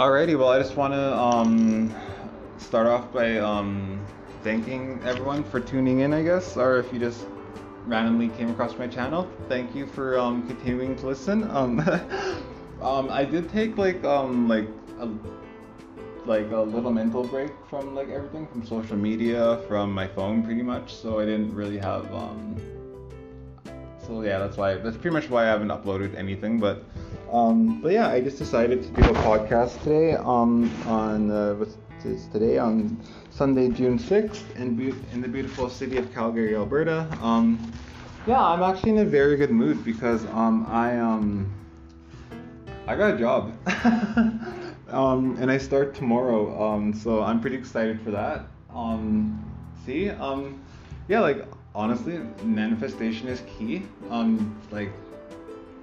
Alrighty, well, I just want to um, start off by um, thanking everyone for tuning in, I guess, or if you just randomly came across my channel, thank you for um, continuing to listen. Um, um, I did take like um, like a, like a little mental break from like everything, from social media, from my phone, pretty much. So I didn't really have. So yeah, that's why. That's pretty much why I haven't uploaded anything, but. Um, but yeah, I just decided to do a podcast today um, on uh, what's today on Sunday, June 6th, in, be- in the beautiful city of Calgary, Alberta. Um, yeah, I'm actually in a very good mood because um, I um, I got a job, um, and I start tomorrow. Um, so I'm pretty excited for that. Um, see, um, yeah, like honestly, manifestation is key. Um, like,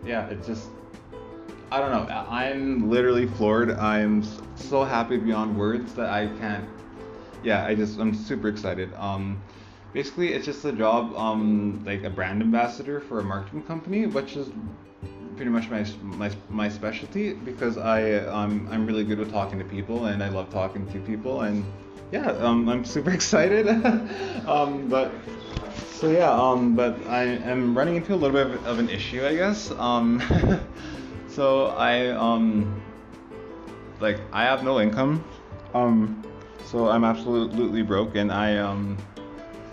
yeah, it's just I don't know. I'm literally floored. I'm so happy beyond words that I can't. Yeah, I just I'm super excited. Um, basically, it's just a job, um, like a brand ambassador for a marketing company, which is pretty much my my, my specialty because I um, I'm really good with talking to people and I love talking to people and yeah, um, I'm super excited. um, but so yeah, um, but I am running into a little bit of an issue, I guess. Um, so I um like I have no income. Um so I'm absolutely broke and I um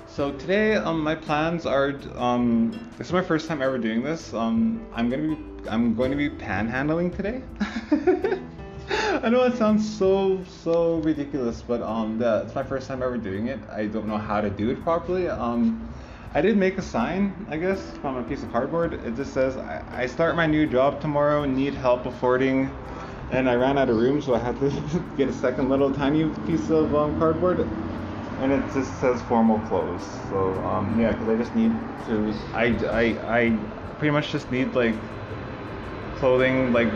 so today um my plans are um this is my first time ever doing this. Um I'm to be I'm going to be panhandling today. I know it sounds so so ridiculous, but um it's my first time ever doing it. I don't know how to do it properly. Um I did make a sign, I guess, from a piece of cardboard. It just says, I, I start my new job tomorrow, need help affording. And I ran out of room, so I had to get a second little tiny piece of um, cardboard. And it just says formal clothes. So, um, yeah, because I just need to, I, I, I pretty much just need like clothing, like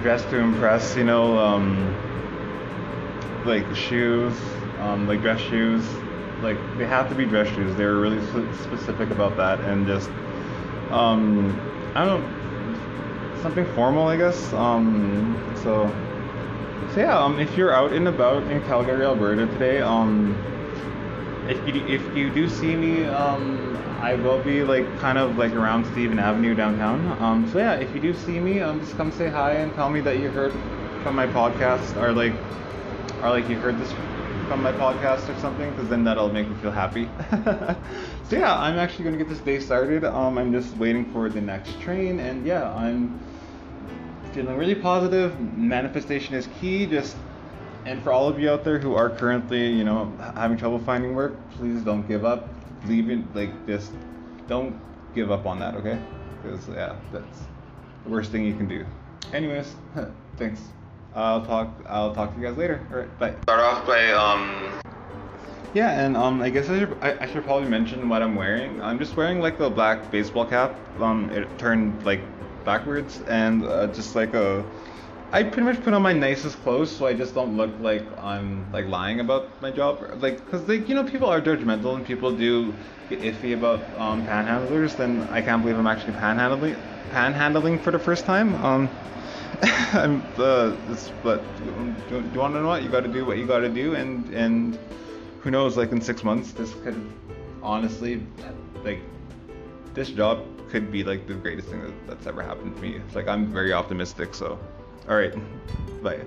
dress to impress, you know, um, like shoes, um, like dress shoes, like they have to be dress shoes. They were really specific about that, and just um, I don't know, something formal, I guess. Um, so so yeah, um, if you're out and about in Calgary, Alberta today, um, if you if you do see me, um, I will be like kind of like around Stephen Avenue downtown. Um, so yeah, if you do see me, um, just come say hi and tell me that you heard from my podcast or like or like you heard this from my podcast or something, because then that'll make me feel happy. so yeah, I'm actually gonna get this day started. Um, I'm just waiting for the next train, and yeah, I'm feeling really positive. Manifestation is key. Just and for all of you out there who are currently, you know, having trouble finding work, please don't give up. Leave it like just don't give up on that, okay? Because yeah, that's the worst thing you can do. Anyways, thanks. I'll talk. I'll talk to you guys later. All right, bye. Start off by um. Yeah, and um, I guess I should I, I should probably mention what I'm wearing. I'm just wearing like a black baseball cap. Um, it turned like backwards, and uh, just like a. I pretty much put on my nicest clothes so I just don't look like I'm like lying about my job. Like, cause like you know people are judgmental and people do get iffy about um, panhandlers. Then I can't believe I'm actually panhandling panhandling for the first time. Um, I'm uh, but do, do you want to know what you got to do? What you got to do, and and who knows? Like in six months, this could honestly, like, this job could be like the greatest thing that, that's ever happened to me. It's Like I'm very optimistic. So, all right, bye.